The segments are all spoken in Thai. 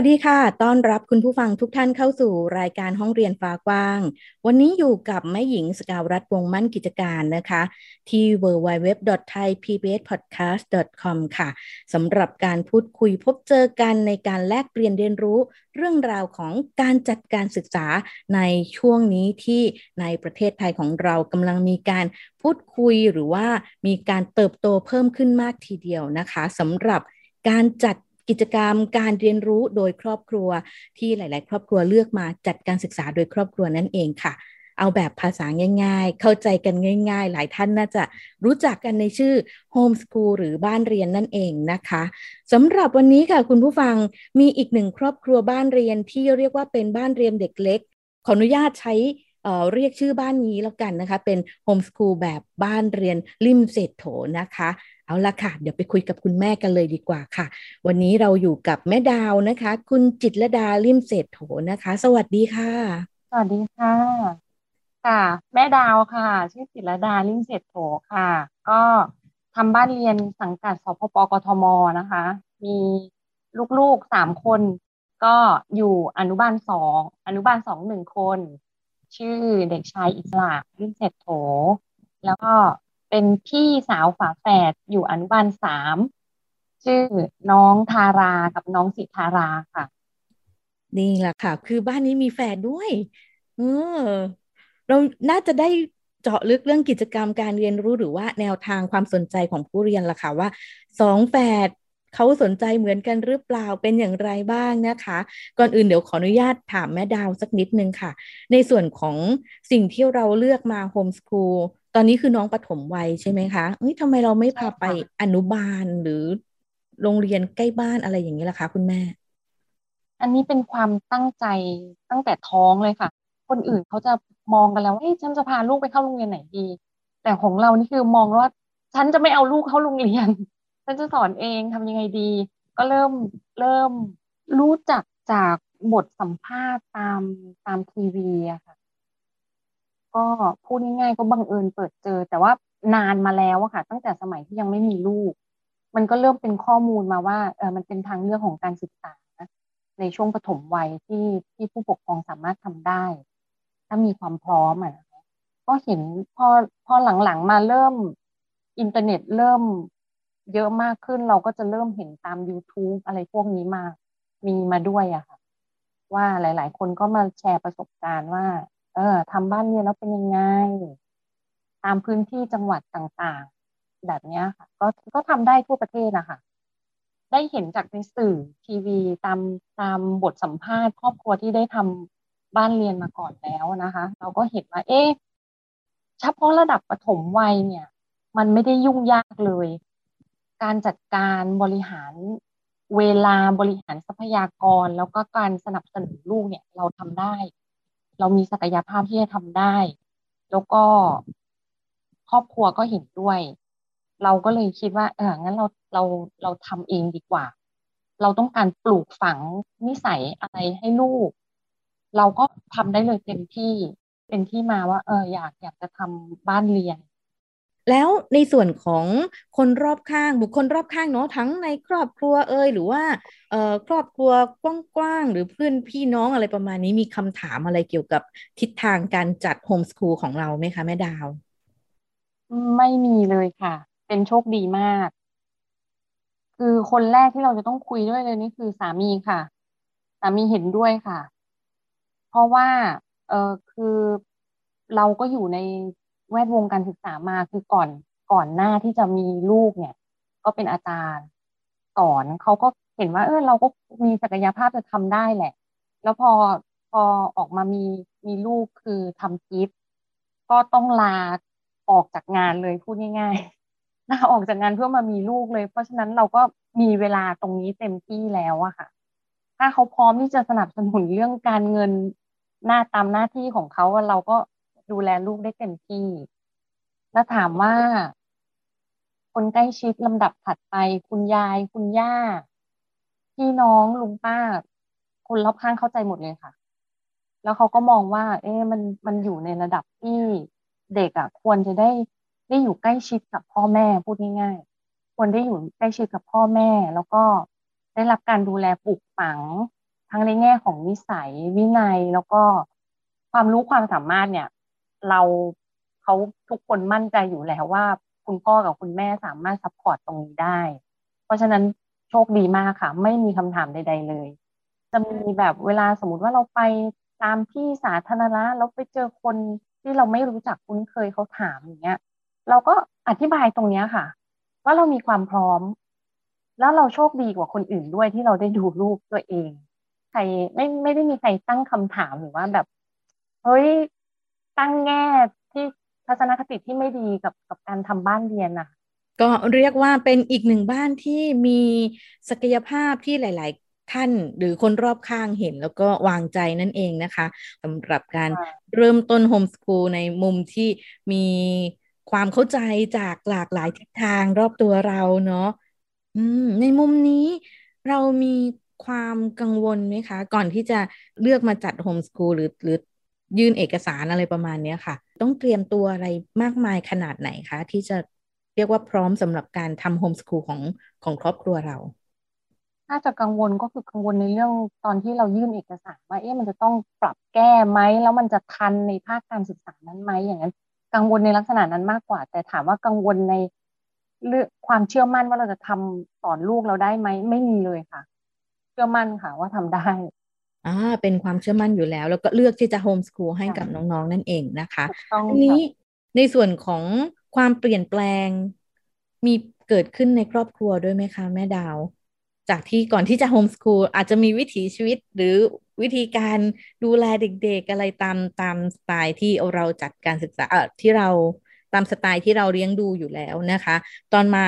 วัสดีค่ะ ต้อนรับคุณผู้ฟังทุกท่านเข้าสู่รายการห้องเรียนฟ้ากว้าง วันนี้อยู่กับแม่หญิงสกาวรัฐวงมั่นกิจการนะคะ ที่ www.thaipbspodcast.com ค่ะสำหรับการพูดคุยพบเจอกันในการแลกเปลี่ยนเรียนรู้เรื่องราวของการจัดการศึกษาในช่วงนี้ที่ในประเทศไทยของเรากำลังมีการพูดคุยหรือว่ามีการเติบโตเพิ่มขึ้นมากทีเดียวนะคะสำหรับการจัด กิจกรรมการเรียนรู้โดยครอบครัวที่หลาย ๆ ครอบครัวเลือกมาจัดการศึกษาโดยครอบครัวนั่นเองค่ะ เอาแบบภาษาง่าย ๆ เข้าใจกันง่าย ๆ หลายท่านน่าจะรู้จักกันในชื่อโฮมสกูลหรือบ้านเรียนนั่นเองนะคะสำหรับวันนี้ค่ะคุณผู้ฟังมีอีกหนึ่งครอบครัวบ้านเรียนที่เรียกว่าเป็นบ้านเรียนเด็กเล็ก ขออนุญาตใช้เรียกชื่อบ้านนี้แล้วกันนะคะ เป็นโฮมสกูลแบบบ้านเรียนริมเศษโถนะคะ เอาละค่ะ เดี๋ยวไปคุยกับคุณแม่กันเลยดีกว่าค่ะ วันนี้เราอยู่กับแม่ดาวนะคะ คุณจิตรดาลิมเศษโถนะคะ สวัสดีค่ะ สวัสดีค่ะ ค่ะ แม่ดาวค่ะ ชื่อจิตรดาลิมเศษโถค่ะ ก็ทำบ้านเรียนสังกัดสพปกทมนะคะ มีลูกๆสามคน ก็อยู่อนุบาลสองอนุบาลสองหนึ่งคน ชื่อเด็กชายอิสระลิมเศษโถ แล้วก็ เป็นพี่สาวฝาแฝดอยู่อนุบาลสามชื่อน้องทารากับน้องสิทาราค่ะ นี่แหละค่ะ คือบ้านนี้มีแฝดด้วยเออเราน่าจะได้เจาะลึกเรื่องกิจกรรมการเรียนรู้หรือว่าแนวทางความสนใจของผู้เรียนล่ะค่ะว่าสองแฝดเขาสนใจเหมือนกันหรือเปล่าเป็นอย่างไรบ้างนะคะ ก่อนอื่นเดี๋ยวขออนุญาตถามแม่ดาวสักนิดนึงค่ะ ในส่วนของสิ่งที่เราเลือกมาโฮมสคูล ตอนนี้คือน้องปฐมวัยใช่ไหมคะเฮ้ยทำไมเราไม่พาไปอนุบาลหรือโรงเรียนใกล้บ้านอะไรอย่างนี้ล่ะคะ คุณแม่ อันนี้เป็นความตั้งใจตั้งแต่ท้องเลยค่ะ คนอื่นเขาจะมองกันแล้วว่าฉันจะพาลูกไปเข้าโรงเรียนไหนดี แต่ของเรานี่คือมองว่า ฉันจะไม่เอาลูกเข้าโรงเรียน ฉันจะสอนเองทำยังไงดี ก็เริ่มเริ่มรู้จักจากบทสัมภาษณ์ตามตามทีวีอะค่ะ ก็พูดง่ายๆก็บังเอิญเปิดเจอ แต่ว่านานมาแล้วอะค่ะ ตั้งแต่สมัยที่ยังไม่มีลูก มันก็เริ่มเป็นข้อมูลมาว่าเออมันเป็นทางเลือกของการศึกษาในช่วงปฐมวัยที่ที่ผู้ปกครองสามารถทำได้ ถ้ามีความพร้อมอะก็เห็นพอพอหลังๆมาเริ่มอินเทอร์เน็ตเริ่มเยอะมากขึ้นเราก็จะเริ่มเห็นตาม YouTube อะไรพวกนี้มามีมาด้วยอะค่ะ ว่าหลาย ๆ คนก็มาแชร์ประสบการณ์ว่า เออทำบ้านเรียนแล้วเป็นยังไง ตามพื้นที่จังหวัดต่างๆ แบบนี้ค่ะ ก็ก็ทำได้ทั่วประเทศนะคะได้เห็นจากในสื่อทีวีตามตามบทสัมภาษณ์ ครอบครัวที่ได้ทำบ้านเรียนมาก่อนแล้วนะคะ เราก็เห็นว่า เอ๊ะเฉพาะระดับปฐมวัยเนี่ย มันไม่ได้ยุ่งยากเลย การจัดการบริหารเวลาบริหารทรัพยากร แล้วก็การสนับสนุนลูกเนี่ย เราทำได้ เรามีศักยภาพที่จะทำได้ แล้วก็ครอบครัวก็เห็นด้วย เราก็เลยคิดว่า เอองั้นเราเราเราทำเองดีกว่า เราต้องการปลูกฝังนิสัยอะไรให้ลูก เราก็ทำได้เลยเต็มที่เป็นที่มาว่า เอออยากอยากจะทำบ้านเรียน แล้วในส่วนของคนรอบข้างบุคคลรอบข้างเนาะทั้งในครอบครัวเอ่ยหรือว่าเอ่อครอบครัวกว้างๆหรือเพื่อนพี่น้องอะไรประมาณนี้มีคำถามอะไรเกี่ยวกับทิศทางการจัดโฮมสคูลของเราไหมคะแม่ดาว ไม่มีเลยค่ะ เป็นโชคดีมาก คือคนแรกที่เราจะต้องคุยด้วยเลยนี่คือสามีค่ะ สามีเห็นด้วยค่ะ เพราะว่าเออคือเราก็อยู่ใน แวดวงการศึกษามาคือก่อนก่อนหน้าที่จะมีลูกเนี่ย ก็เป็นอาจารย์สอนเขาก็เห็นว่า เออเราก็มีศักยภาพจะทำได้แหละ แล้วพอพอออกมามีมีลูกคือทำกิฟก็ต้องลาออกจากงานเลยพูดง่ายๆลาออกจากงานเพื่อมามีลูกเลย เพราะฉะนั้นเราก็มีเวลาตรงนี้เต็มที่แล้วอะค่ะ ถ้าเขาพร้อมที่จะสนับสนุนเรื่องการเงินหน้าตามหน้าที่ของเขาเราก็ ดูแลลูกได้เต็มที่ แล้วถามว่า คนใกล้ชิดลำดับถัดไป คุณยาย คุณย่า พี่น้องลุงป้า คนรอบข้างเข้าใจหมดเลยค่ะ แล้วเขาก็มองว่า เอ๊ะมันมันอยู่ในระดับที่เด็กอะ ควรจะได้ได้อยู่ใกล้ชิดกับพ่อแม่พูดง่ายๆควรได้อยู่ใกล้ชิดกับพ่อแม่ แล้วก็ได้รับการดูแลปลูกฝังทั้งในแง่ของนิสัยวินัยแล้วก็ความรู้ความสามารถเนี่ย เราเขาทุกคนมั่นใจอยู่แล้วว่า คุณพ่อกับคุณแม่สามารถ support ตรงนี้ได้ เพราะฉะนั้นโชคดีมากค่ะ ไม่มีคำถามใด ๆ เลย จะมีแบบเวลาสมมติว่าเราไปตามที่สาธารณะแล้วไปเจอคนที่เราไม่รู้จักคุ้นเคยเขาถามอย่างเงี้ย เราก็อธิบายตรงเนี้ยค่ะ ว่าเรามีความพร้อม แล้วเราโชคดีกว่าคนอื่นด้วยที่เราได้ดูรูปตัวเองใครไม่ไม่ได้มีใครตั้งคำถามหรือว่าแบบ เฮ้ย ตั้งแง่ที่ทัศนคติที่ไม่ดีกับกับการทำบ้านเรียนน่ะก็เรียกว่าเป็นอีกหนึ่งบ้านที่มีศักยภาพที่หลาย ๆท่านหรือคนรอบข้างเห็นแล้วก็วางใจนั่นเองนะคะสำหรับการเริ่มต้นโฮมสคูลในมุมที่มีความเข้าใจจากหลากหลายทิศทางรอบตัวเราเนาะในมุมนี้เรามีความกังวลไหมคะ ก่อนที่จะเลือกมาจัดโฮมสคูลหรือหรือ ยื่นเอกสารอะไรประมาณนี้ค่ะ ต้องเตรียมตัวอะไรมากมายขนาดไหนคะ ที่จะเรียกว่าพร้อมสำหรับการทำโฮมสคูลของของครอบครัวเราถ้าจะกังวลก็คือกังวลในเรื่องตอนที่เรายื่นเอกสารว่าเอ๊ะมันจะต้องปรับแก้ไหมแล้วมันจะทันในภาคการศึกษานั้นไหมอย่างนั้น กังวลในลักษณะนั้นมากกว่า แต่ถามว่ากังวลในเรื่องความเชื่อมั่นว่าเราจะทำสอนลูกเราได้ไหมไม่มีเลยค่ะ เชื่อมั่นค่ะว่าทำได้ อ่าเป็นความเชื่อมั่นอยู่แล้ว แล้วก็เลือกที่จะโฮมสคูลให้กับน้องๆ นั่นเองนะคะอันนี้ในส่วนของความเปลี่ยนแปลง มีเกิดขึ้นในครอบครัวด้วยไหมคะแม่ดาว จากที่ก่อนที่จะโฮมสคูลอาจจะมีวิถีชีวิตหรือวิธีการดูแลเด็กๆอะไรตามตามสไตล์ที่เราจัดการศึกษาเออที่เราตามสไตล์ที่เราเลี้ยงดูอยู่แล้วนะคะ ตอนมา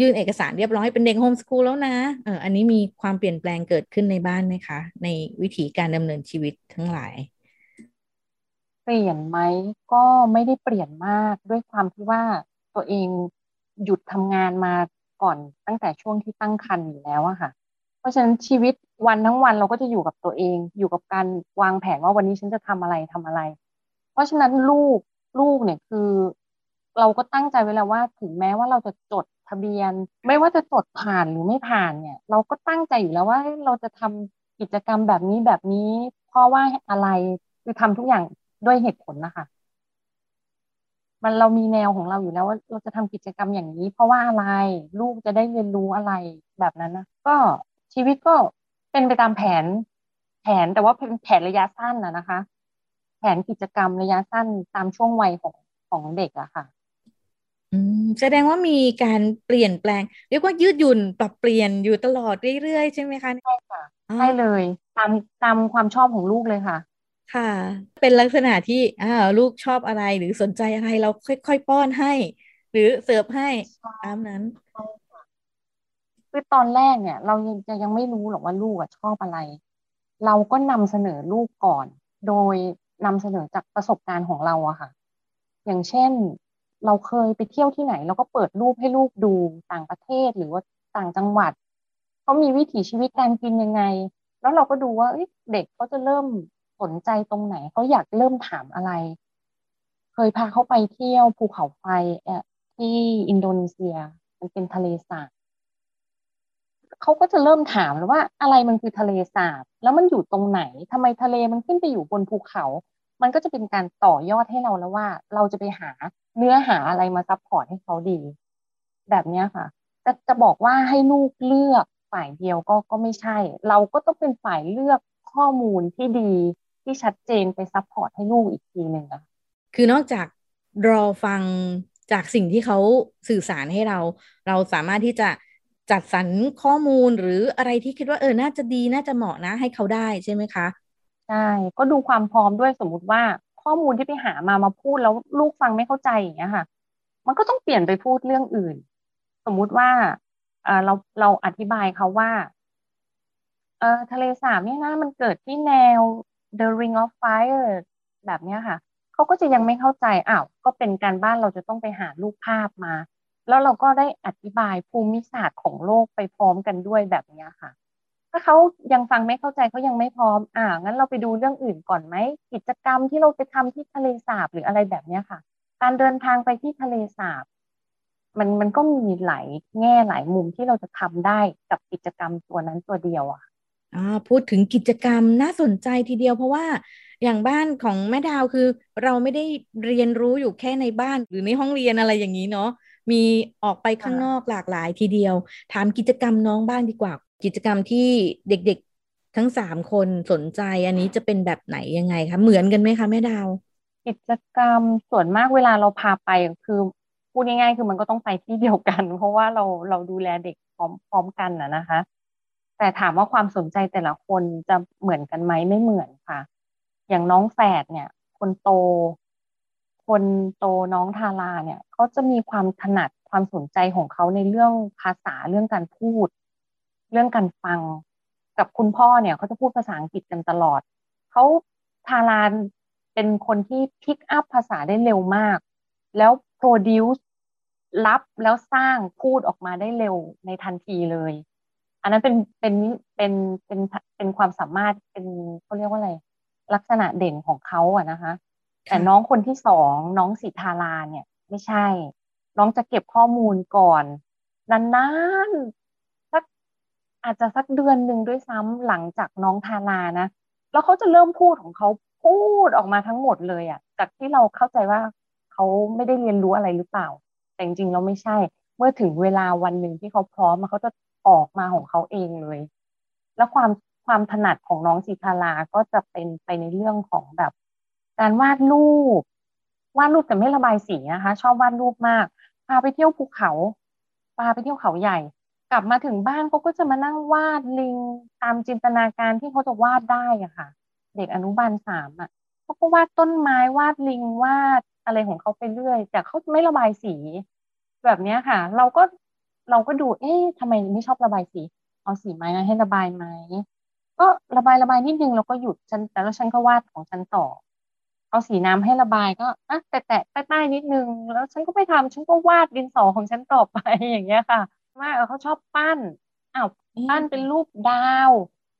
ยื่นเอกสารเรียบร้อยเป็นเด็กโฮมสคูลแล้วนะเอออันนี้มีความเปลี่ยนแปลงเกิดขึ้นในบ้านไหมคะ ในวิธีการดำเนินชีวิตทั้งหลาย เปลี่ยนไหมก็ไม่ได้เปลี่ยนมากด้วยความที่ว่าตัวเองหยุดทำงานมาก่อนตั้งแต่ช่วงที่ตั้งครรภ์อยู่แล้วอะค่ะ เพราะฉะนั้นชีวิตวันทั้งวันเราก็จะอยู่กับตัวเอง อยู่กับการวางแผนว่าวันนี้ฉันจะทำอะไรทำอะไร เพราะฉะนั้นลูกลูกเนี่ยคือ เราก็ตั้งใจไว้แล้วว่าถึงแม้ว่าเราจะจด ทะเบียน ไม่ว่าจะจดผ่านหรือไม่ผ่านเนี่ย เราก็ตั้งใจอยู่แล้วว่าเราจะทำกิจกรรมแบบนี้แบบนี้ เพราะว่าอะไรคือทำทุกอย่างด้วยเหตุผลนะคะมันเรามีแนวของเราอยู่แล้วว่าเราจะทำกิจกรรมอย่างนี้ เพราะว่าอะไรลูกจะได้เรียนรู้อะไรแบบนั้นนะก็ชีวิตก็เป็นไปตามแผน แผนแต่ว่าเป็นแผนระยะสั้นนะนะคะ แผนกิจกรรมระยะสั้นตามช่วงวัยของของเด็กอะค่ะ แสดงว่ามีการเปลี่ยนแปลง เรียกว่ายืดหยุ่นปรับเปลี่ยนอยู่ตลอดเรื่อยๆ ใช่ไหมคะใช่ค่ะใช่เลยตามตามความชอบของลูกเลยค่ะ ค่ะ เป็นลักษณะที่อ่าลูกชอบอะไรหรือสนใจอะไรเราค่อยๆป้อนให้ หรือเสิร์ฟให้ตามนั้นคือตอนแรกเนี่ย เรายังจะยังไม่รู้หรอกว่าลูกชอบอะไร เราก็นำเสนอลูกก่อน โดยนำเสนอจากประสบการณ์ของเราอะค่ะ อย่างเช่น เราเคยไปเที่ยวที่ไหนเราก็เปิดรูปให้ลูกดูต่างประเทศหรือว่าต่างจังหวัดเขามีวิถีชีวิตการกินยังไง แล้วเราก็ดูว่าเด็กเขาจะเริ่มสนใจตรงไหนเขาอยากเริ่มถามอะไร เคยพาเขาไปเที่ยวภูเขาไฟที่อินโดนีเซีย มันเป็นทะเลสาบเขาก็จะเริ่มถามแล้วว่าอะไรมันคือทะเลสาบ แล้วมันอยู่ตรงไหนทำไมทะเลมันขึ้นไปอยู่บนภูเขา มันก็จะเป็นการต่อยอดให้เราแล้วว่า เราจะไปหา เนื้อหาอะไรมา support ให้เขาดี แบบนี้ค่ะ จะจะบอกว่าให้ลูกเลือกฝ่ายเดียวก็ก็ไม่ใช่ เราก็ต้องเป็นฝ่ายเลือกข้อมูลที่ดีที่ชัดเจนไป support ให้ลูกอีกทีหนึ่งอะคือนอกจากรอฟังจากสิ่งที่เขาสื่อสารให้เรา เราสามารถที่จะจัดสรรข้อมูลหรืออะไรที่คิดว่าเออน่าจะดีน่าจะเหมาะนะให้เขาได้ใช่ไหมคะใช่ก็ดูความพร้อมด้วยสมมุติว่า ข้อมูลที่ไปหามามาพูดแล้วลูกฟังไม่เข้าใจอย่างเงี้ยค่ะ มันก็ต้องเปลี่ยนไปพูดเรื่องอื่น สมมุติว่าเราเราอธิบายเขาว่าเออทะเลสาบเนี่ยนะมันเกิดที่แนว The Ring of Fire แบบเนี้ยค่ะเขาก็จะยังไม่เข้าใจอ้าวก็เป็นการบ้านเราจะต้องไปหารูปภาพมา แล้วเราก็ได้อธิบายภูมิศาสตร์ของโลกไปพร้อมกันด้วยแบบนี้ค่ะ ถ้าเขายังฟังไม่เข้าใจเขายังไม่พร้อม อ่างั้นเราไปดูเรื่องอื่นก่อนไหมกิจกรรมที่เราไปทำที่ทะเลสาบหรืออะไรแบบนี้ค่ะ การเดินทางไปที่ทะเลสาบ มันมันก็มีหลายแง่หลายมุมที่เราจะทำได้กับกิจกรรมตัวนั้นตัวเดียวอะอ่าพูดถึงกิจกรรมน่าสนใจทีเดียวเพราะว่าอย่างบ้านของแม่ดาวคือ เราไม่ได้เรียนรู้อยู่แค่ในบ้านหรือในห้องเรียนอะไรอย่างนี้เนาะมีออกไปข้างนอกหลากหลายทีเดียว ถามกิจกรรมน้องบ้างดีกว่า กิจกรรมที่เด็กๆทั้งสามคนสนใจอันนี้จะเป็นแบบไหนยังไงคะเหมือนกันไหมคะแม่ดาว กิจกรรมส่วนมากเวลาเราพาไปคือพูดง่ายๆคือมันก็ต้องไปที่เดียวกัน เพราะว่าเราเราดูแลเด็กพร้อมพร้อมกันนะนะคะ แต่ถามว่าความสนใจแต่ละคนจะเหมือนกันไหมไม่เหมือนค่ะ อย่างน้องแฝดเนี่ย คนโต คนโตน้องทาราเนี่ยเขาจะมีความถนัดความสนใจของเขาในเรื่องภาษาเรื่องการพูด เรื่องการฟังกับคุณพ่อเนี่ยเขาจะพูดภาษาอังกฤษกันตลอดเขาทารานเป็นคนที่พิกอัพภาษาได้เร็วมาก แล้ว produce รับแล้วสร้างพูดออกมาได้เร็วในทันทีเลย อันนั้นเป็นเป็นเป็นเป็นเป็นความสามารถเป็นเขาเรียกว่าอะไร ลักษณะเด่นของเขาอะนะคะ แต่น้องคนที่สองน้องสิทาราเนี่ย ไม่ใช่ น้องจะเก็บข้อมูลก่อนนานๆสัก อาจจะสักเดือนหนึ่งด้วยซ้ำหลังจากน้องทารานะ แล้วเขาจะเริ่มพูดของเขาพูดออกมาทั้งหมดเลยอะจากที่เราเข้าใจว่าเขาไม่ได้เรียนรู้อะไรหรือเปล่า แต่จริงๆเราไม่ใช่ เมื่อถึงเวลาวันหนึ่งที่เขาพร้อมเขาจะออกมาของเขาเองเลย แล้วความความถนัดของน้องสิทาราก็จะเป็นไปในเรื่องของแบบ การวาดรูปวาดรูปแต่ไม่ระบายสีนะคะ ชอบวาดรูปมากพาไปเที่ยวภูเขาพาไปเที่ยวเขาใหญ่ กลับมาถึงบ้านเขาก็จะมานั่งวาดลิงตามจินตนาการที่เขาจะวาดได้อะค่ะ เด็กอนุบาลสามอะเขาก็วาดต้นไม้วาดลิงวาดอะไรของเขาไปเรื่อยแต่เขาไม่ระบายสี แบบนี้ค่ะ เราก็เราก็ดู เอ๊ะทำไมไม่ชอบระบายสีเอาสีไม้ให้ระบายไหมก็ระบายระบายนิดนึงเราก็หยุดฉันแต่แล้วฉันก็วาดของฉันต่อ เอาสีน้ำให้ระบายก็อะแตะแตะใต้ๆนิดนึง แล้วฉันก็ไม่ทำฉันก็วาดดินสอของฉันต่อไปอย่างเงี้ยค่ะ ว่าเขาชอบปั้นอ้าวปั้นเป็นรูปดาว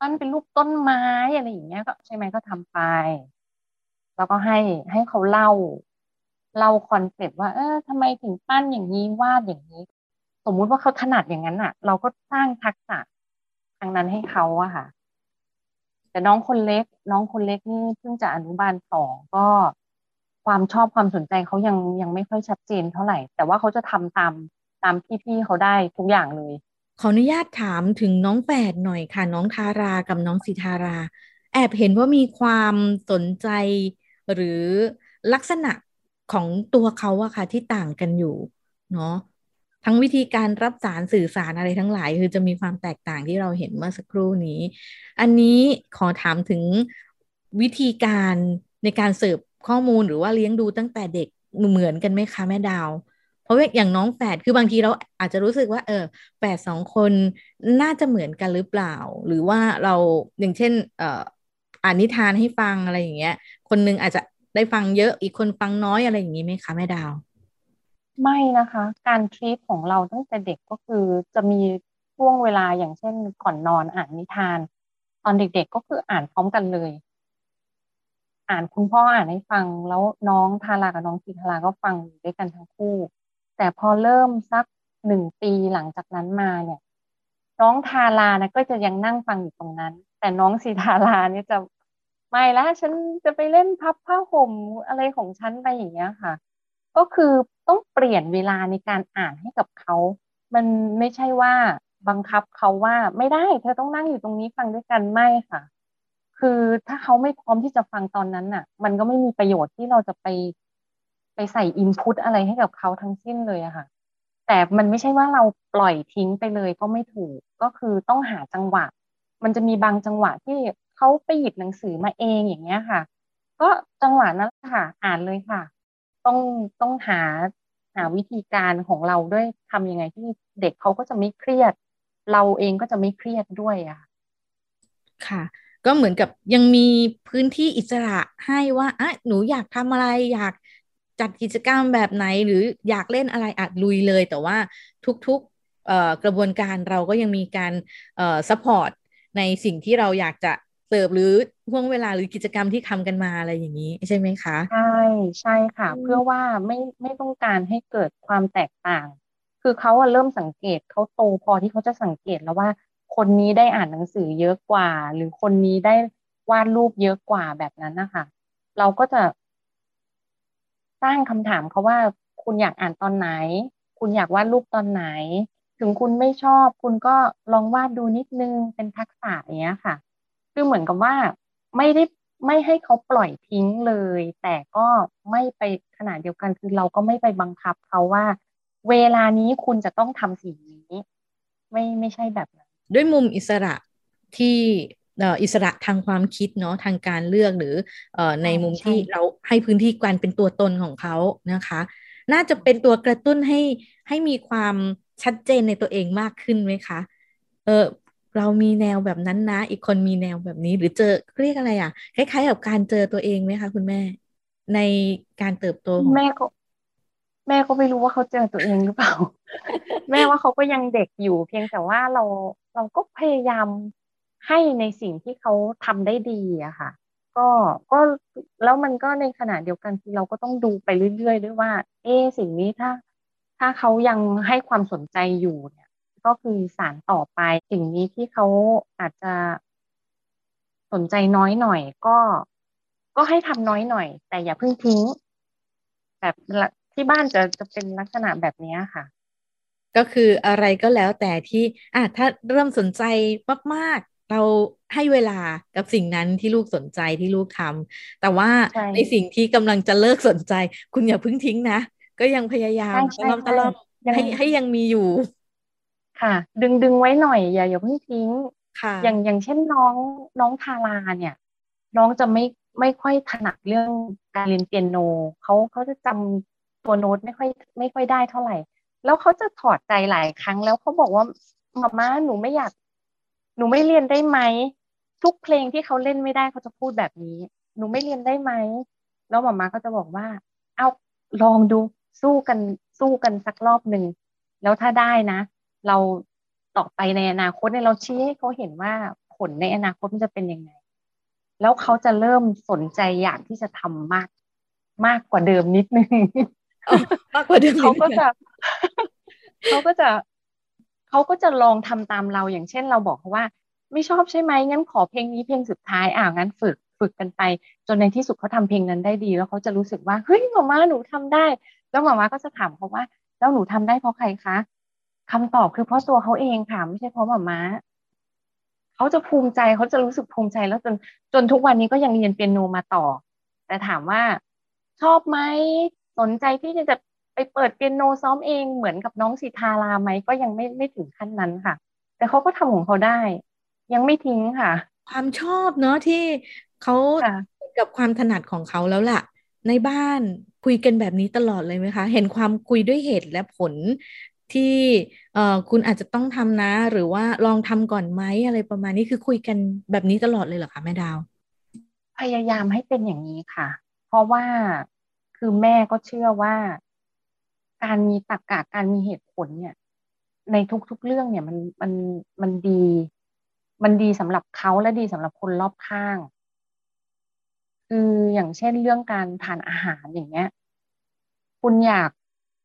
ปั้นเป็นรูปต้นไม้อะไรอย่างเงี้ย ก็ใช่ไหมก็ทำไป แล้วก็ให้ให้เขาเล่าเรา concept ว่า เออทำไมถึงปั้นอย่างนี้วาดอย่างนี้ สมมุติว่าเขาถนัดอย่างนั้นอะ เราก็สร้างทักษะทางนั้นให้เขาอะค่ะ แต่น้องคนเล็ก น้องคนเล็กนี่เพิ่งจะอนุบาลสองก็ความชอบความสนใจเขายังยังไม่ค่อยชัดเจนเท่าไหร่ แต่ว่าเขาจะทำตาม ตามพี่ๆเขาได้ทุกอย่างเลย ขออนุญาตถามถึงน้องแปดหน่อยค่ะ น้องทารากับน้องสิทารา แอบเห็นว่ามีความสนใจหรือลักษณะของตัวเขาอะค่ะที่ต่างกันอยู่เนาะทั้งวิธีการรับสารสื่อสารอะไรทั้งหลาย คือจะมีความแตกต่างที่เราเห็นเมื่อสักครู่นี้ อันนี้ขอถามถึงวิธีการในการเสิร์ฟข้อมูลหรือว่าเลี้ยงดูตั้งแต่เด็กเหมือนกันไหมคะแม่ดาว เพราะว่าอย่างน้องแฝดคือบางทีเราอาจจะรู้สึกว่า เออแฝดสองคนน่าจะเหมือนกันหรือเปล่า หรือว่าเราอย่างเช่น เอ่ออ่านนิทานให้ฟังอะไรอย่างเงี้ย คนนึงอาจจะได้ฟังเยอะอีกคนฟังน้อยอะไรอย่างนี้ไหมคะแม่ดาว ไม่นะคะ การทรีตของเราตั้งแต่เด็กก็คือจะมีช่วงเวลาอย่างเช่นก่อนนอนอ่านนิทาน ตอนเด็กๆก็คืออ่านพร้อมกันเลย อ่านคุณพ่ออ่านให้ฟังแล้วน้องทารากับน้องสีทาราก็ฟังด้วยกันทั้งคู่ แต่พอเริ่มสักหนึ่งปีหลังจากนั้นมาเนี่ย น้องทารานะก็จะยังนั่งฟังอยู่ตรงนั้น แต่น้องสีทาราเนี่ยจะไม่ละฉันจะไปเล่นพับผ้าห่มอะไรของฉันไปอย่างเงี้ยค่ะ ก็คือต้องเปลี่ยนเวลาในการอ่านให้กับเขา มันไม่ใช่ว่าบังคับเขาว่าไม่ได้ เธอต้องนั่งอยู่ตรงนี้ฟังด้วยกันไม่ค่ะ คือถ้าเขาไม่พร้อมที่จะฟังตอนนั้นน่ะ มันก็ไม่มีประโยชน์ที่เราจะไป ไปใส่อินพุตอะไรให้กับเขาทั้งสิ้นเลยอะค่ะ แต่มันไม่ใช่ว่าเราปล่อยทิ้งไปเลยก็ไม่ถูกก็คือต้องหาจังหวะ มันจะมีบางจังหวะที่เขาไปหยิบหนังสือมาเองอย่างเงี้ยค่ะ ก็จังหวะนั้นค่ะอ่านเลยค่ะ ต้องต้องหาหาวิธีการของเราด้วยทำยังไงที่เด็กเขาก็จะไม่เครียด เราเองก็จะไม่เครียดด้วยอะค่ะ ก็เหมือนกับยังมีพื้นที่อิสระให้ว่าอะหนูอยากทำอะไรอยาก จจัดกิจกรรมแบบไหนหรืออยากเล่นอะไรอะลุยเลย แต่ว่าทุกๆกระบวนการเราก็ยังมีการ support ในสิ่งที่เราอยากจะเสิร์ฟหรือช่วงเวลาหรือกิจกรรมที่ทำกันมาอะไรอย่างนี้ ใช่ไหมคะ ใช่ใช่ค่ะ เพื่อว่าไม่ไม่ต้องการให้เกิดความแตกต่าง คือเขาเริ่มสังเกตเขาโตพอที่เขาจะสังเกตแล้วว่า คนนี้ได้อ่านหนังสือเยอะกว่า หรือคนนี้ได้วาดรูปเยอะกว่าแบบนั้นนะคะเราก็จะ สร้างคำถามเขาว่าคุณอยากอ่านตอนไหน คุณอยากวาดรูปตอนไหน ถึงคุณไม่ชอบ คุณก็ลองวาดดูนิดนึงเป็นทักษะอย่างเงี้ยค่ะ คือเหมือนกับว่าไม่ได้ไม่ให้เขาปล่อยทิ้งเลย แต่ก็ไม่ไปขนาดเดียวกันคือเราก็ไม่ไปบังคับเขาว่า เวลานี้คุณจะต้องทำสิ่งนี้ ไม่ไม่ใช่แบบนั้นด้วยมุมอิสระที่ อิสระทางความคิดเนาะทางการเลือกหรือในมุมที่เราให้พื้นที่การเป็นตัวตนของเขานะคะ น่าจะเป็นตัวกระตุ้นให้ให้มีความชัดเจนในตัวเองมากขึ้นไหมคะเออเรามีแนวแบบนั้นนะ อีกคนมีแนวแบบนี้หรือเจอเรียกอะไรอะ คล้ายๆกับการเจอตัวเองไหมคะคุณแม่ ในการเติบโตแม่ก็แม่ก็ไม่รู้ว่าเขาเจอตัวเองหรือเปล่า แม่ว่าเขาก็ยังเด็กอยู่ เพียงแต่ว่าเราเราก็พยายาม ให้ในสิ่งที่เขาทำได้ดีอะค่ะ ก็ก็แล้วมันก็ในขณะเดียวกันคือเราก็ต้องดูไปเรื่อยๆด้วยว่า เอสิ่งนี้ถ้า ถ้าเขายังให้ความสนใจอยู่เนี่ย ก็คือสารต่อไปสิ่งนี้ที่เขาอาจจะสนใจน้อยหน่อย ก็ก็ให้ทำน้อยหน่อย แต่อย่าเพิ่งทิ้ง แบบที่บ้านจะจะเป็นลักษณะแบบนี้ค่ะก็คืออะไรก็แล้วแต่ที่อะถ้าเริ่มสนใจมาก เราให้เวลากับสิ่งนั้นที่ลูกสนใจที่ลูกทำแต่ว่าใในสิ่งที่กำลังจะเลิกสนใจ คุณอย่าเพิ่งทิ้งนะ ก็ยังพยายามตลอดตลอดให้ให้ยังมีอยู่ ค่ะ ดึงดึงไว้หน่อย อย่าอย่าเพิ่งทิ้งค่ะ อย่างอย่างเช่นน้องน้องทาราเนี่ย น้องจะไม่ไม่ค่อยถนัดเรื่องการเรียนเปียโนเขาเขาจะจำตัวโน้ตไม่ค่อยไม่ค่อยได้เท่าไหร่ แล้วเขาจะถอดใจหลายครั้งแล้วเขาบอกว่ามาม่าหนูไม่อยาก หนูไม่เรียนได้ไหมทุกเพลงที่เขาเล่นไม่ได้เขาจะพูดแบบนี้ หนูไม่เรียนได้ไหมแล้วหมอมาก็จะบอกว่า เอาลองดูสู้กันสู้กันสักรอบหนึ่งแล้วถ้าได้นะ เราต่อไปในอนาคตเนี่ยเราชี้ให้เขาเห็นว่าผลในอนาคตมันจะเป็นยังไง แล้วเขาจะเริ่มสนใจอยากที่จะทำมาก มากกว่าเดิมนิดนึงมากกว่าเดิมเขาก็จะเขาก็จะ เขาก็จะลองทำตามเราอย่างเช่น เราบอกเขาว่า ไม่ชอบใช่ไหมงั้นขอเพลงนี้เพลงสุดท้ายอ่างั้นฝึกฝึกกันไป จนในที่สุดเขาทำเพลงนั้นได้ดี แล้วเขาจะรู้สึกว่าเฮ้ยหมอมาหนูทำได้ แล้วหมอมาก็จะถามเขาว่า แล้วหนูทำได้เพราะใครคะคำตอบคือเพราะตัวเขาเองค่ะไม่ใช่เพราะหมอมาเขาจะภูมิใจเขาจะรู้สึกภูมิใจแล้วจนจนทุกวันนี้ก็ยังเรียนเปียโนมาต่อ แต่ถามว่าชอบไหมสนใจที่จะ ไปเปิดเปียโนซ้อมเองเหมือนกับน้องสิทาราไหมก็ยังไม่ไม่ถึงขั้นนั้นค่ะ แต่เขาก็ทำของเขาได้ ยังไม่ทิ้งค่ะ ความชอบเนาะที่เขากับความถนัดของเขาแล้วล่ะ ในบ้านคุยกันแบบนี้ตลอดเลยไหมคะ เห็นความคุยด้วยเหตุและผลที่เอ่อคุณอาจจะต้องทำนะ หรือว่าลองทำก่อนไหมอะไรประมาณนี้คือคุยกันแบบนี้ตลอดเลยเหรอคะแม่ดาว พยายามให้เป็นอย่างนี้ค่ะ เพราะว่าคือแม่ก็เชื่อว่า การมีตรรกะการมีเหตุผลเนี่ย ในทุกๆเรื่องเนี่ยมันมันมันดี มันดีสำหรับเขาและดีสำหรับคนรอบข้าง คืออย่างเช่นเรื่องการทานอาหารอย่างเงี้ย คุณอยาก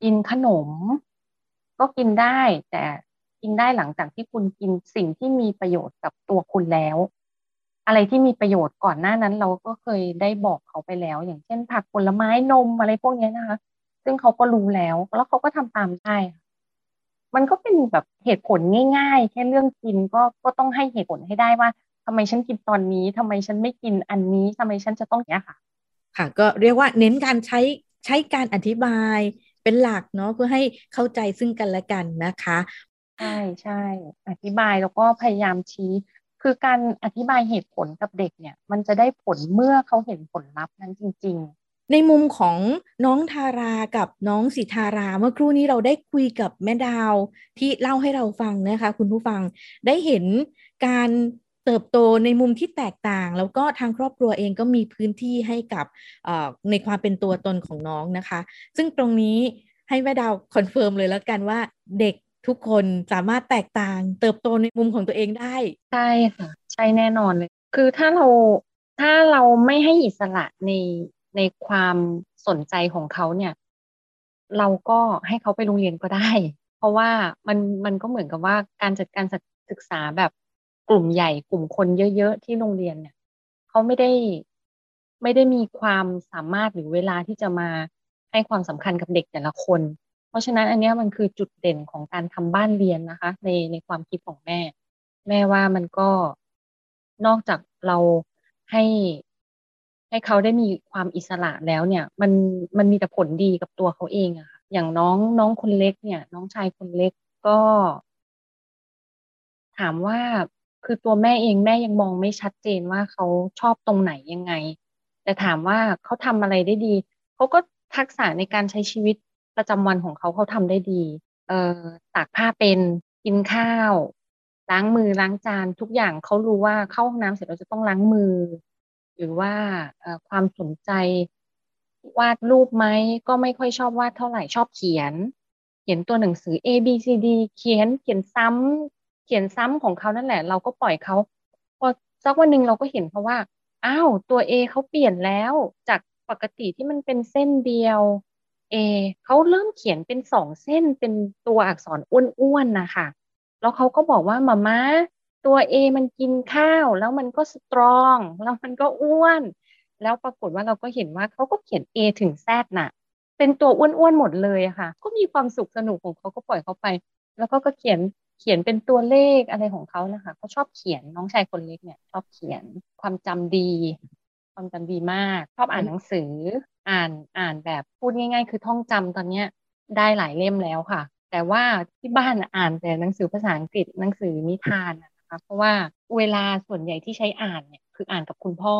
กินขนม ก็กินได้ แต่กินได้หลังจากที่คุณกินสิ่งที่มีประโยชน์กับตัวคุณแล้ว อะไรที่มีประโยชน์ก่อนหน้านั้น เราก็เคยได้บอกเขาไปแล้ว อย่างเช่น ผักผลไม้นมอะไรพวกนี้นะคะ ซึ่งเขาก็รู้แล้ว แล้วเขาก็ทำตามได้ มันก็เป็นแบบเหตุผลง่าย ๆ แค่เรื่องกินก็ก็ต้องให้เหตุผลให้ได้ว่าทำไมฉันกินตอนนี้ทำไมฉันไม่กินอันนี้ทำไมฉันจะต้องเนี้ยค่ะ ค่ะ ก็เรียกว่าเน้นการใช้ใช้การอธิบายเป็นหลักเนาะเพื่อให้เข้าใจซึ่งกันและกันนะคะใช่ใช่อธิบายแล้วก็พยายามชี้ คือการอธิบายเหตุผลกับเด็กเนี่ย มันจะได้ผลเมื่อเขาเห็นผลลัพธ์นั้นจริงๆ ในมุมของน้องทารากับน้องสิทาราเมื่อครู่นี้เราได้คุยกับแม่ดาวที่เล่าให้เราฟังนะคะ คุณผู้ฟังได้เห็นการเติบโตในมุมที่แตกต่าง แล้วก็ทางครอบครัวเองก็มีพื้นที่ให้กับในความเป็นตัวตนของน้องนะคะ ซึ่งตรงนี้ให้แม่ดาว confirm เลยแล้วกันว่าเด็กทุกคนสามารถแตกต่าง เติบโตในมุมของตัวเองได้ใช่ค่ะใช่แน่นอนเลยคือถ้าเราถ้าเราไม่ให้อิสระใน ในความสนใจของเขาเนี่ย เราก็ให้เขาไปโรงเรียนก็ได้ เพราะว่ามันมันก็เหมือนกับว่าการจัดการศึกษาแบบกลุ่มใหญ่กลุ่มคนเยอะ ๆ ที่โรงเรียนเนี่ยเขาไม่ได้ไม่ได้มีความสามารถหรือเวลาที่จะมาให้ความสำคัญกับเด็กแต่ละคน เพราะฉะนั้นอันนี้มันคือจุดเด่นของการทำบ้านเรียนนะคะ ในในความคิดของแม่ แม่ว่ามันก็นอกจากเราให้ ให้เขาได้มีความอิสระแล้วเนี่ย มันมันมีแต่ผลดีกับตัวเขาเองอะค่ะ อย่างน้องน้องคนเล็กเนี่ย น้องชายคนเล็กก็ ถามว่าคือตัวแม่เองแม่ยังมองไม่ชัดเจนว่าเขาชอบตรงไหนยังไง แต่ถามว่าเขาทำอะไรได้ดีเขาก็ทักษะในการใช้ชีวิตประจำวันของเขาเขาทำได้ดี เอ่อตากผ้าเป็นกินข้าวล้างมือล้างจานทุกอย่างเขารู้ว่าเข้าห้องน้ำเสร็จเราจะต้องล้างมือ หรือว่าความสนใจวาดรูปไหมก็ไม่ค่อยชอบวาดเท่าไหร่ชอบเขียน เขียนตัวหนังสือ A B C D เขียนเขียนซ้ำเขียนซ้ำของเขานั่นแหละ เราก็ปล่อยเขาพอสักวันหนึ่งเราก็เห็นเพราะว่าอ้าวตัว A เขาเปลี่ยนแล้วจากปกติที่มันเป็นเส้นเดียวเอเขาเริ่มเขียนเป็นสองเส้นเป็นตัวอักษรอ้วนๆนะคะแล้วเขาก็บอกว่ามาม่า ตัวเอมันกินข้าว แล้วมันก็สตรอง แล้วมันก็อ้วน แล้วปรากฏว่าเราก็เห็นว่าเขาก็เขียน A ถึงแซน่ะ เป็นตัวอ้วนๆหมดเลยค่ะ ก็มีความสุขสนุกของเขาก็ปล่อยเขาไป แล้วก็ก็เขียนเขียนเป็นตัวเลขอะไรของเขานะคะเขาชอบเขียนน้องชายคนเล็กเนี่ยชอบเขียนความจำดี ความจำดีมาก ชอบอ่านหนังสือ อ่านอ่านแบบพูดง่าย ๆ คือท่องจำตอนเนี้ยได้หลายเล่มแล้วค่ะ แต่ว่าที่บ้านอ่านแต่หนังสือภาษาอังกฤษหนังสือนิทาน นะคะ เพราะว่าเวลาส่วนใหญ่ที่ใช้อ่านเนี่ย คืออ่านกับคุณพ่อ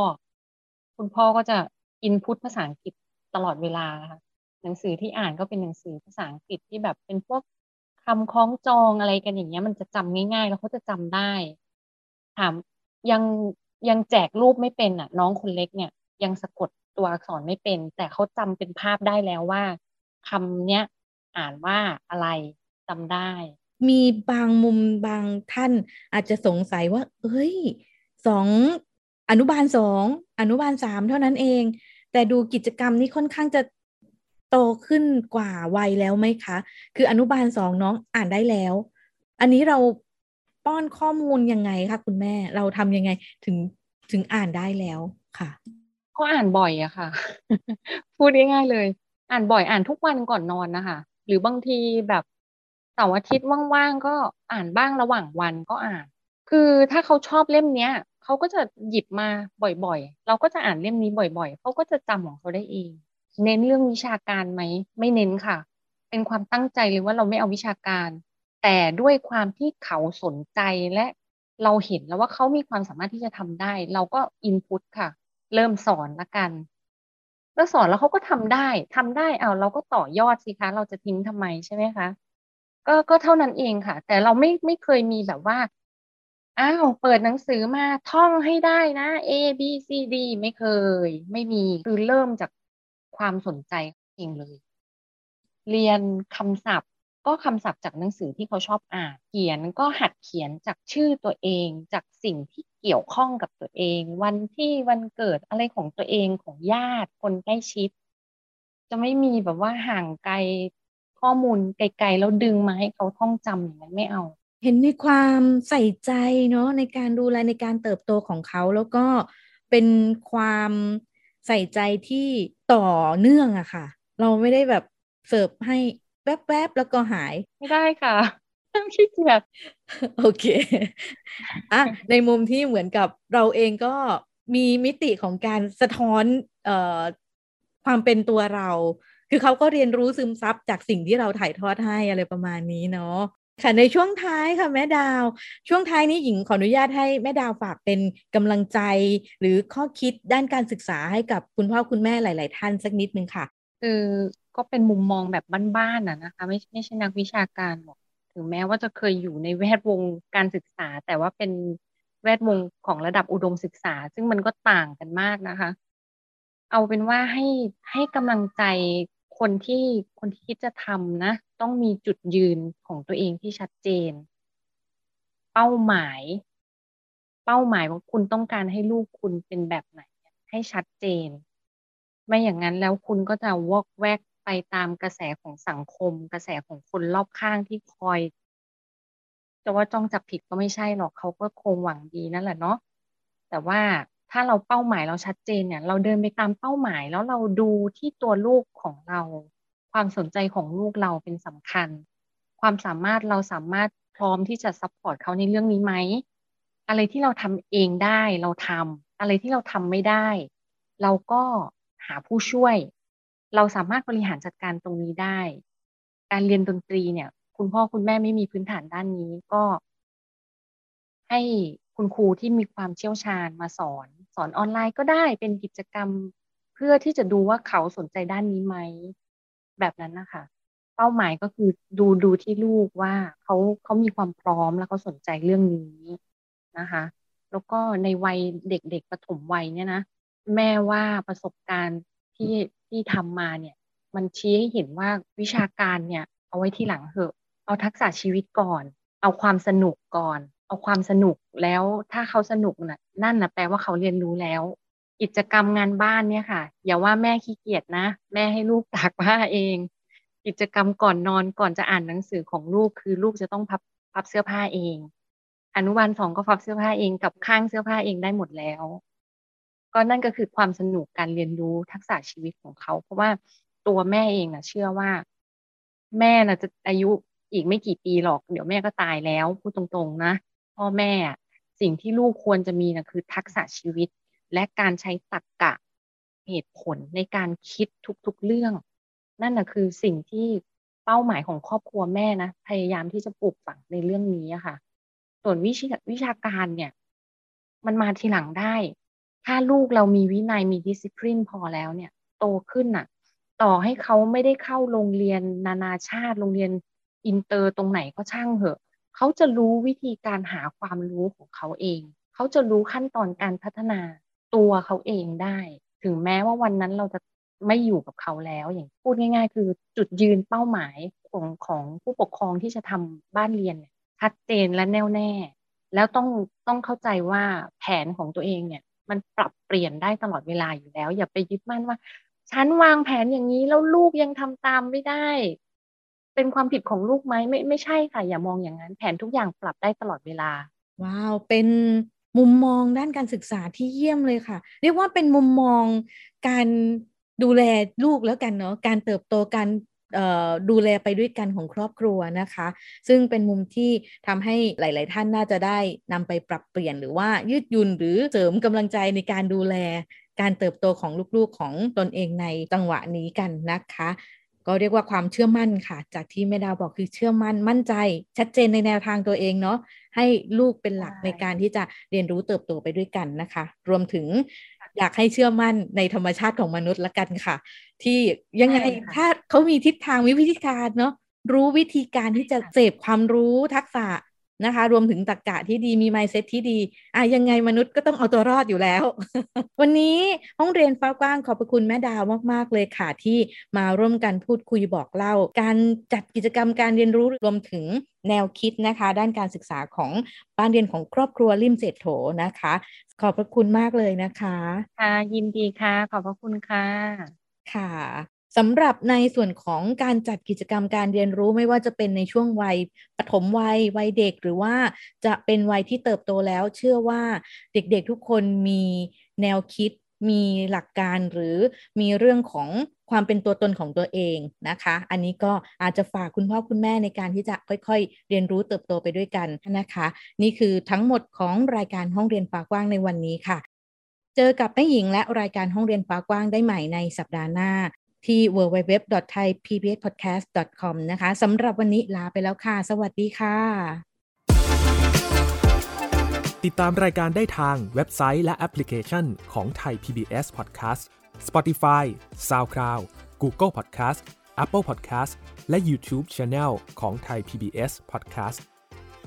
คุณพ่อก็จะอินพุตภาษาอังกฤษตลอดเวลาค่ะหนังสือที่อ่านก็เป็นหนังสือภาษาอังกฤษที่แบบเป็นพวกคำคล้องจองอะไรกันอย่างเงี้ย มันจะจำง่ายๆ แล้วเขาจะจำได้ ถามยังยังแจกรูปไม่เป็นอะ น้องคนเล็กเนี่ย ยังสะกดตัวอักษรไม่เป็น แต่เขาจำเป็นภาพได้แล้วว่าคำเนี้ยอ่านว่าอะไรจำได้ มีบางมุมบางท่านอาจจะสงสัยว่า เอ้ยสองอนุบาลสองอนุบาลสามเท่านั้นเอง แต่ดูกิจกรรมนี้ค่อนข้างจะโตขึ้นกว่าวัยแล้วไหมคะ คืออนุบาลสองน้องอ่านได้แล้ว อันนี้เราป้อนข้อมูลยังไงคะคุณแม่เราทำยังไงถึงถึงอ่านได้แล้วค่ะก็อ่านบ่อยอะค่ะ พูดง่ายๆเลย อ่านบ่อยอ่านทุกวันก่อนนอนนะคะ หรือบางทีแบบ เสาร์อาทิตย์ว่างๆก็อ่านบ้างระหว่างวันก็อ่าน คือถ้าเขาชอบเล่มเนี้ยเขาก็จะหยิบมาบ่อยๆ เราก็จะอ่านเล่มนี้บ่อยๆเขาก็จะจำของเขาได้เอง เน้นเรื่องวิชาการไหมไม่เน้นค่ะ เป็นความตั้งใจเลยว่าเราไม่เอาวิชาการ แต่ด้วยความที่เขาสนใจและเราเห็นแล้วว่าเขามีความสามารถที่จะทำได้ เราก็อินพุตค่ะ เริ่มสอนละกันแล้วสอนแล้วเขาก็ทำได้ทำได้เอาเราก็ต่อยอดสิคะ เราจะทิ้งทำไมใช่ไหมคะ ก็ก็เท่านั้นเองค่ะ แต่เราไม่ไม่เคยมีแบบว่าอ้าวเปิดหนังสือมาท่องให้ได้นะ A B C D ไม่เคย ไม่มีคือเริ่มจากความสนใจเองเลย เรียนคำศัพท์ก็คำศัพท์จากหนังสือที่เขาชอบอ่านเขียนก็หัดเขียนจากชื่อตัวเอง จากสิ่งที่เกี่ยวข้องกับตัวเอง วันที่วันเกิดอะไรของตัวเองของญาติคนใกล้ชิด จะไม่มีแบบว่าห่างไกล ข้อมูลไกลๆแล้วดึงมาให้เขาท่องจำอย่างนั้นไม่เอา เห็นในความใส่ใจเนาะในการดูแลในการเติบโตของเขาแล้วก็เป็นความใส่ใจที่ต่อเนื่องอะค่ะ เราไม่ได้แบบเสิร์ฟให้แวบๆแล้วก็หาย ไม่ได้ค่ะขี้เกียจโอเคอะในมุมที่เหมือนกับเราเองก็มีมิติของการสะท้อนเอ่อความเป็นตัวเรา คือเขาก็เรียนรู้ซึมซับจากสิ่งที่เราถ่ายทอดให้อะไรประมาณนี้เนาะค่ะในช่วงท้ายค่ะแม่ดาว ช่วงท้ายนี้หญิงขออนุญาตให้แม่ดาวฝากเป็นกำลังใจ หรือข้อคิดด้านการศึกษาให้กับคุณพ่อคุณแม่หลาย ๆ ท่านสักนิดนึงค่ะคือก็เป็นมุมมองแบบบ้านๆนะนะคะไม่ไม่ใช่นักวิชาการหรอกถึงแม้ว่าจะเคยอยู่ในแวดวงการศึกษา แต่ว่าเป็นแวดวงของระดับอุดมศึกษา ซึ่งมันก็ต่างกันมากนะคะ เอาเป็นว่าให้ให้กำลังใจ คนที่คนที่คิดจะทำนะ ต้องมีจุดยืนของตัวเองที่ชัดเจน เป้าหมาย เป้าหมายว่าคุณต้องการให้ลูกคุณเป็นแบบไหน ให้ชัดเจน ไม่อย่างนั้นแล้วคุณก็จะวอกแวกไปตามกระแสของสังคม กระแสของคนรอบข้างที่คอยจะว่าจ้องจับผิดก็ไม่ใช่หรอกเขาก็คงหวังดีนั่นแหละเนาะแต่ว่า ถ้าเราเป้าหมายเราชัดเจนเนี่ย เราเดินไปตามเป้าหมายแล้วเราดูที่ตัวลูกของเรา ความสนใจของลูกเราเป็นสำคัญ ความสามารถเราสามารถพร้อมที่จะ support เขาในเรื่องนี้ไหมอะไรที่เราทำเองได้เราทำอะไรที่เราทำไม่ได้ เราก็หาผู้ช่วย เราสามารถบริหารจัดการตรงนี้ได้ การเรียนดนตรีเนี่ย คุณพ่อคุณแม่ไม่มีพื้นฐานด้านนี้ก็ให้ คุณครูที่มีความเชี่ยวชาญมาสอน สอนออนไลน์ก็ได้เป็นกิจกรรมเพื่อที่จะดูว่าเขาสนใจด้านนี้ไหม แบบนั้นนะคะเป้าหมายก็คือดูดูที่ลูกว่าเขาเขามีความพร้อมแล้วเขาสนใจเรื่องนี้นะคะ แล้วก็ในวัยเด็กๆปฐมวัยเนี่ยนะแม่ว่าประสบการณ์ที่ที่ทำมาเนี่ย มันชี้ให้เห็นว่าวิชาการเนี่ย เอาไว้ที่หลังเถอะ เอาทักษะชีวิตก่อน เอาความสนุกก่อน เอาความสนุกแล้วถ้าเขาสนุกนะ่ะ นั่นนะแปลว่าเขาเรียนรู้แล้ว กิจกรรมงานบ้านเนี่ยค่ะ อย่าว่าแม่ขี้เกียจนะ แม่ให้ลูกตากผ้าเอง กิจกรรมก่อนนอนก่อนจะอ่านหนังสือของลูกคือลูกจะต้องพับพับเสื้อผ้าเอง อนุบาลสองก็พับเสื้อผ้าเองกับข้างเสื้อผ้าเองได้หมดแล้ว ก็นั่นก็คือความสนุกการเรียนรู้ทักษะชีวิตของเขา เพราะว่าตัวแม่เองนะเชื่อว่า แม่น่ะจะอายุอีกไม่กี่ปีหรอก เดี๋ยวแม่ก็ตายแล้วพูดตรงๆนะ พ่อแม่ สิ่งที่ลูกควรจะมีนะคือทักษะชีวิต และการใช้ตรรกกะเหตุผลในการคิดทุกๆเรื่อง นั่นนะคือสิ่งที่เป้าหมายของครอบครัวแม่นะพยายามที่จะปลูกฝังในเรื่องนี้ค่ะ ส่วนวิชาวิชาการเนี่ย มันมาทีหลังได้ ถ้าลูกเรามีวินัยมีดิสซิ p ลินพอแล้วเนี่ย โตขึ้นน่ะ ต่อให้เขาไม่ได้เข้าโรงเรียนนานาชาติโรงเรียนอินเตอร์ตรงไหนก็ช่างเหอะ เขาจะรู้วิธีการหาความรู้ของเขาเอง เขาจะรู้ขั้นตอนการพัฒนาตัวเขาเองได้ ถึงแม้ว่าวันนั้นเราจะไม่อยู่กับเขาแล้วอย่างพูดง่าย ๆ คือจุดยืนเป้าหมายของของผู้ปกครองที่จะทำบ้านเรียนชัดเจนและแน่วแน่ แล้วต้องต้องเข้าใจว่าแผนของตัวเองเนี่ย มันปรับเปลี่ยนได้ตลอดเวลาอยู่แล้ว อย่าไปยึดมั่นว่าฉันวางแผนอย่างนี้แล้วลูกยังทำตามไม่ได้ เป็นความผิดของลูกไหมไม่ไม่ใช่ค่ะ อย่ามองอย่างนั้น แผนทุกอย่างปรับได้ตลอดเวลา ว้าว เป็นมุมมองด้านการศึกษาที่เยี่ยมเลยค่ะ เรียกว่าเป็นมุมมองการดูแลลูกแล้วกันเนาะการเติบโตการดูแลไปด้วยกันของครอบครัวนะคะ ซึ่งเป็นมุมที่ทำให้หลาย ๆ ท่านน่าจะได้นำไปปรับเปลี่ยนหรือว่ายืดหยุ่นหรือเสริมกำลังใจในการดูแลการเติบโตของลูก ๆ ของตนเองในจังหวะนี้กันนะคะ ก็เรียกว่าความเชื่อมั่นค่ะ จากที่แม่ดาวบอกคือเชื่อมั่นมั่นใจ ชัดเจนในแนวทางตัวเองเนาะให้ลูกเป็นหลักในการที่จะเรียนรู้เติบโตไปด้วยกันนะคะ รวมถึงอยากให้เชื่อมั่นในธรรมชาติของมนุษย์ละกันค่ะ ที่ยังไงถ้าเขามีทิศทางวิธีการเนาะรู้วิธีการที่จะเสพความรู้ทักษะ นะคะ รวมถึงตรรกกะที่ดีมีไมเซ็ตที่ดีอะยังไงมนุษย์ก็ต้องเอาตัวรอดอยู่แล้ว วันนี้ห้องเรียนฟ้ากว้างขอบพระคุณแม่ดาวมาก ๆ เลยค่ะ ที่มาร่วมกันพูดคุยบอกเล่า การจัดกิจกรรมการเรียนรู้รวมถึงแนวคิดนะคะ ด้านการศึกษาของบ้านเรียนของครอบครัวริมเศรษโถนะคะ ขอบพระคุณมากเลยนะคะ ค่ะยินดีค่ะ ขอบพระคุณค่ะค่ะ สำหรับในส่วนของการจัดกิจกรรมการเรียนรู้ไม่ว่าจะเป็นในช่วงวัยปฐมวัยวัยเด็กหรือว่าจะเป็นวัยที่เติบโตแล้ว เชื่อว่าเด็กๆทุกคนมีแนวคิดมีหลักการหรือมีเรื่องของความเป็นตัวตนของตัวเองนะคะ อันนี้ก็อาจจะฝากคุณพ่อคุณแม่ในการที่จะค่อยๆ เรียนรู้เติบโตไปด้วยกันนะคะ นี่คือทั้งหมดของรายการห้องเรียนฟ้ากว้างในวันนี้ค่ะ เจอกับแม่หญิงและรายการห้องเรียนฟ้ากว้างได้ใหม่ในสัปดาห์หน้า ที่ www.thaipbspodcast.com นะคะสำหรับวันนี้ลาไปแล้วค่ะ สวัสดีค่ะ ติดตามรายการได้ทางเว็บไซต์และแอปพลิเคชันของไทย PBS Podcast Spotify SoundCloud Google Podcast Apple Podcast และ YouTube Channel ของไทย PBS Podcast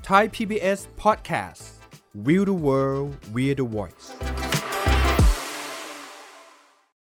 Thai PBS Podcast Will the world, we're the voice